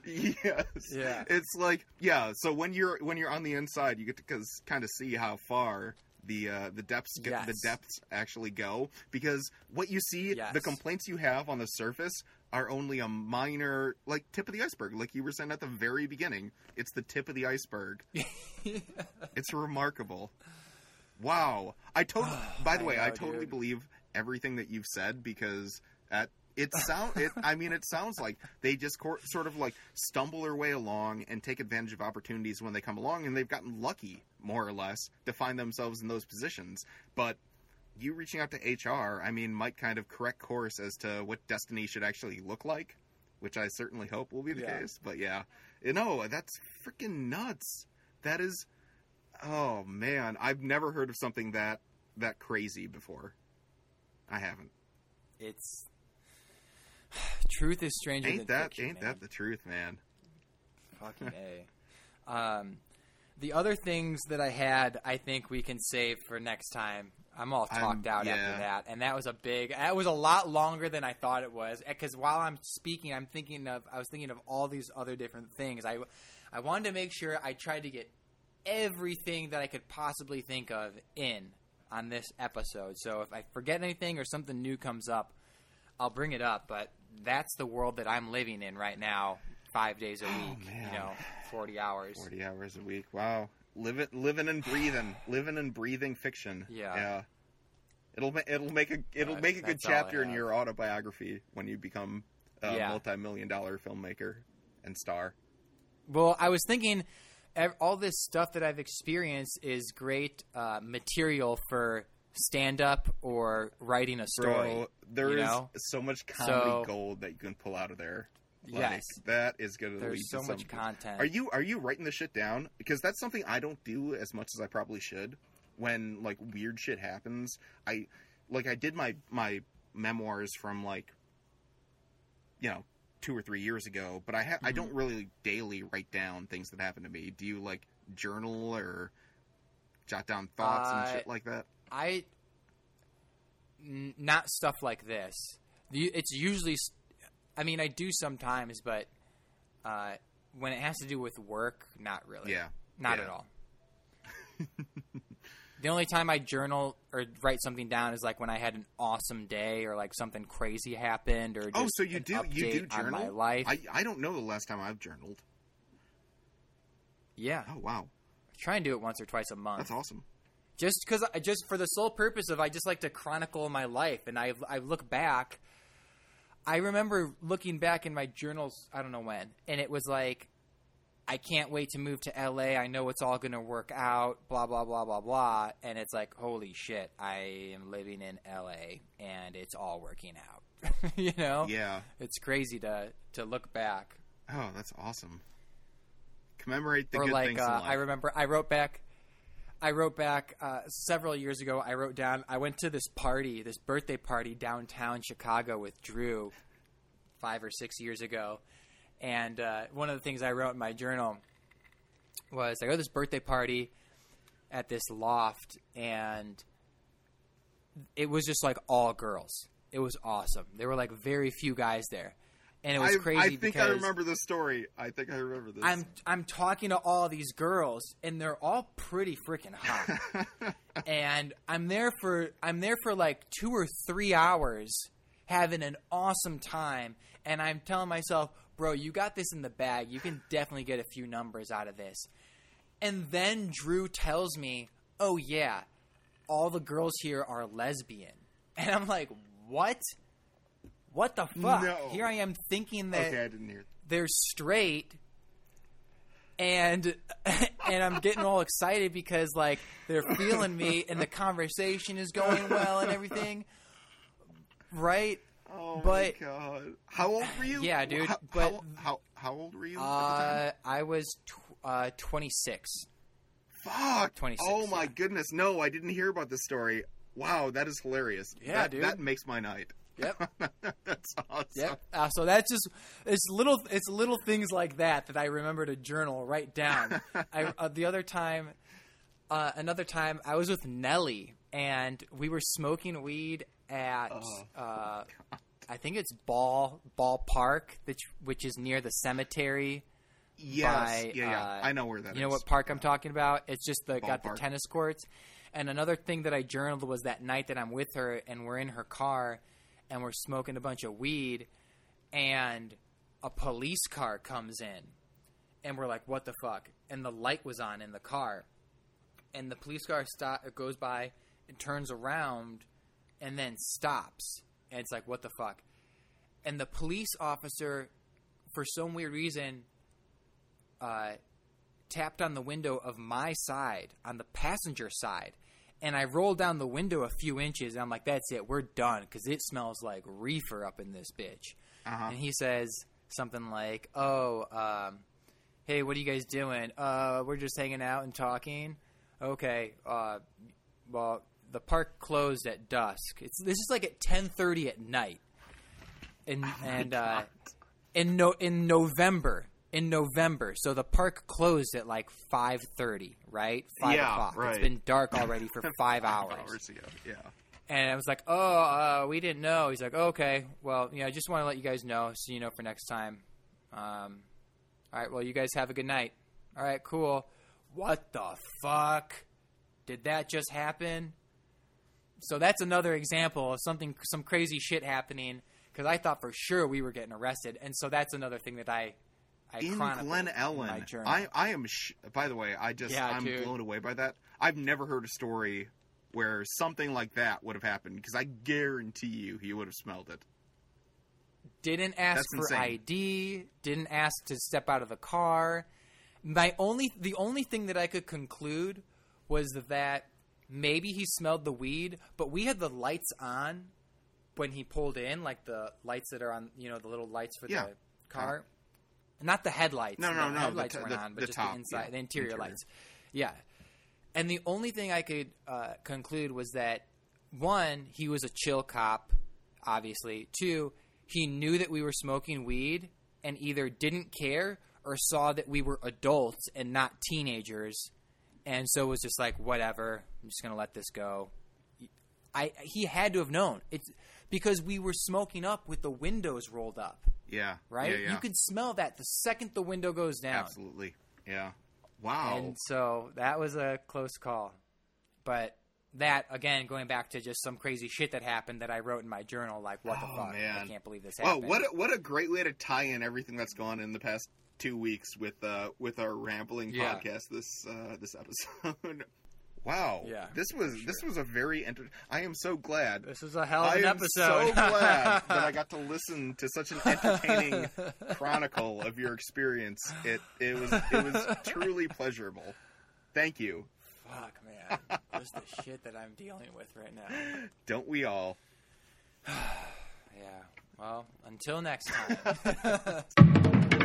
*laughs* yes. Yeah. It's like yeah. So when you're when you're on the inside, you get to kind of see how far the uh, the depths get, the depths actually go because what you see Yes. the complaints you have on the surface are only a minor like tip of the iceberg like you were saying at the very beginning it's the tip of the iceberg *laughs* it's remarkable wow i totally *sighs* by the I way i know, totally dude. believe everything that you've said because at it *laughs* sound it i mean it sounds like they just cor- sort of like stumble their way along and take advantage of opportunities when they come along and they've gotten lucky more or less to find themselves in those positions. But you reaching out to hr i mean might kind of correct course as to what destiny should actually look like which i certainly hope will be the Yeah. case but yeah. You know that's freaking nuts. That is oh man. I've never heard of something that that crazy before. I haven't. It's *sighs* truth is stranger ain't than that fiction, ain't man. that the truth man Fucking a. Um, The other things that I had, I think we can save for next time. I'm all I'm- talked out yeah. after that, and that was a big. That was a lot longer than I thought it was. Because while I'm speaking, I'm thinking of. I was thinking of all these other different things. I, I wanted to make sure I tried to get everything that I could possibly think of in on this episode. So if I forget anything or something new comes up, I'll bring it up. But that's the world that I'm living in right now. Five days a week, you Oh, man. know, forty hours. Forty hours a week. Wow. Living, living and breathing, living and breathing fiction. Yeah. Yeah. It'll it'll make a it'll Uh, make a good that's all I chapter in your autobiography when you become a Yeah. multi-million dollar filmmaker and star. Well, I was thinking all this stuff that I've experienced is great uh, material for stand up or writing a story. Bro, there is know? so much comedy So- gold that you can pull out of there. Like, Yes. that is going to lead so to much content. Are you are you writing the shit down? Because that's something I don't do as much as I probably should. When like weird shit happens, I like I did my my memoirs from like you know two or three years ago, but I ha- I Mhm. don't really daily write down things that happen to me. Do you like journal or jot down thoughts Uh, and shit like that? I n- not stuff like this. It's usually, I mean, I do sometimes, but uh, when it has to do with work, not really. Yeah, not yeah. at all. the only time I journal or write something down is like when I had an awesome day or like something crazy happened or just Oh, so you do you do journal? my life. I I don't know the last time I've journaled. yeah, Oh wow, I try and do it once or twice a month. that's awesome. Just because I just for the sole purpose of I just like to chronicle my life, and I I look back. I remember looking back in my journals. I don't know when, and it was like, I can't wait to move to LA. I know it's all going to work out. Blah blah blah blah blah. And it's like, holy shit! I am living in LA, and it's all working out. *laughs* you know, Yeah. it's crazy to to look back. Oh, that's awesome. Commemorate the or good like things uh. I remember I wrote back I wrote back uh, several years ago I wrote down I went to this party this birthday party downtown Chicago with Drew 5 or 6 years ago. And uh, one of the things I wrote in my journal was I go to this birthday party at this loft and it was just like all girls. It was awesome. There were like very few guys there and it was I, crazy I think because I remember this story. I think I remember this. I'm I'm talking to all these girls, and they're all pretty freaking hot. *laughs* and I'm there for I'm there for like two or three hours, having an awesome time. And I'm telling myself, bro, you got this in the bag. You can definitely get a few numbers out of this. And then Drew tells me, oh yeah, all the girls here are lesbian. *laughs* And I'm like, what? What the fuck? No. Here I am thinking that okay, I didn't hear. they're straight and *laughs* and I'm getting all excited because like they're feeling me and the conversation is going well and everything. Right? Oh But- my god! How old were you? Yeah, dude, How, but- how, how how old were you? at the time? Uh I was tw- uh 26. Fuck! 26, Oh my yeah. goodness! No, I didn't hear about this story. Wow, that is hilarious. Yeah, that, dude. That makes my night. Yep. *laughs* That's awesome. Yep. Uh, so that's just it's little it's little things like that that I remember to journal, write down. *laughs* I uh, the other time, uh, another time I was with Nelly and we were smoking weed at Oh. uh, I think it's Ball Ball Park, which which is near the cemetery. Yes. by, yeah, yeah. uh, I know where that is. you know what park I'm talking about? It's just the got the tennis courts. And another thing that I journaled was that night that I'm with her and we're in her car and we're smoking a bunch of weed and a police car comes in and we're like, what the fuck? And the light was on in the car. And the police car stop, goes by and turns around and then stops. And it's like, what the fuck? And the police officer, for some weird reason, uh, tapped on the window of my side, on the passenger side. And I rolled down the window a few inches, and I'm like, that's it, we're done, because it smells like reefer up in this bitch. Uh-huh. And he says something like, oh, um, hey, what are you guys doing? Uh, we're just hanging out and talking. Okay, uh, well, the park closed at dusk. It's this is like at 10:30 at night. And and uh, in no in November, in November. So the park closed at like 5:30, right? 5 Yeah, o'clock. right. It's been dark already *laughs* for 5 hours. ago. Yeah. And I was like, "Oh, uh, we didn't know." He's like, "Okay, well, yeah, I just want to let you guys know, so you know for next time." Um, all right, well, you guys have a good night. All right, cool. What the fuck? Did that just happen? So that's another example of something, some crazy shit happening. Because I thought for sure we were getting arrested, and so that's another thing that I, I in Glen Ellyn. I I am. Sh- by the way, I just Yeah, I'm dude. blown away by that. I've never heard a story where something like that would have happened because I guarantee you he would have smelled it. didn't ask That's for insane. ID, didn't ask to step out of the car. My only the only thing that I could conclude was that maybe he smelled the weed, but we had the lights on when he pulled in, like the lights that are on, you know, the little lights for Yeah. the car. Not the headlights. No, no, the no, the headlights t- weren't the- on, but the just top, the inside, yeah, the interior, interior. lights. Yeah. And the only thing I could uh, conclude was that one, he was a chill cop, obviously. Two, he knew that we were smoking weed and either didn't care or saw that we were adults and not teenagers, and so was just like, whatever, I'm just gonna let this go. I he had to have known it's because we were smoking up with the windows rolled up, Yeah. right? Yeah, yeah. You can smell that the second the window goes down. Absolutely. Yeah. Wow. And so that was a close call. But that again, going back to just some crazy shit that happened that I wrote in my journal, like what the Oh, fuck? I can't believe this happened. what a, what a great way to tie in everything that's gone in the past two weeks with uh with our rambling Yeah. podcast this uh this episode. *laughs* wow. Yeah, This was this was a very enter. I am so glad. This was a hell of an I an am episode. so glad *laughs* that I got to listen to such an entertaining *laughs* chronicle of your experience. It it was it was truly pleasurable. Thank you. Fuck, man. Just the shit that I'm dealing with right now. *laughs* Don't we all? *sighs* Yeah. Well, until next time.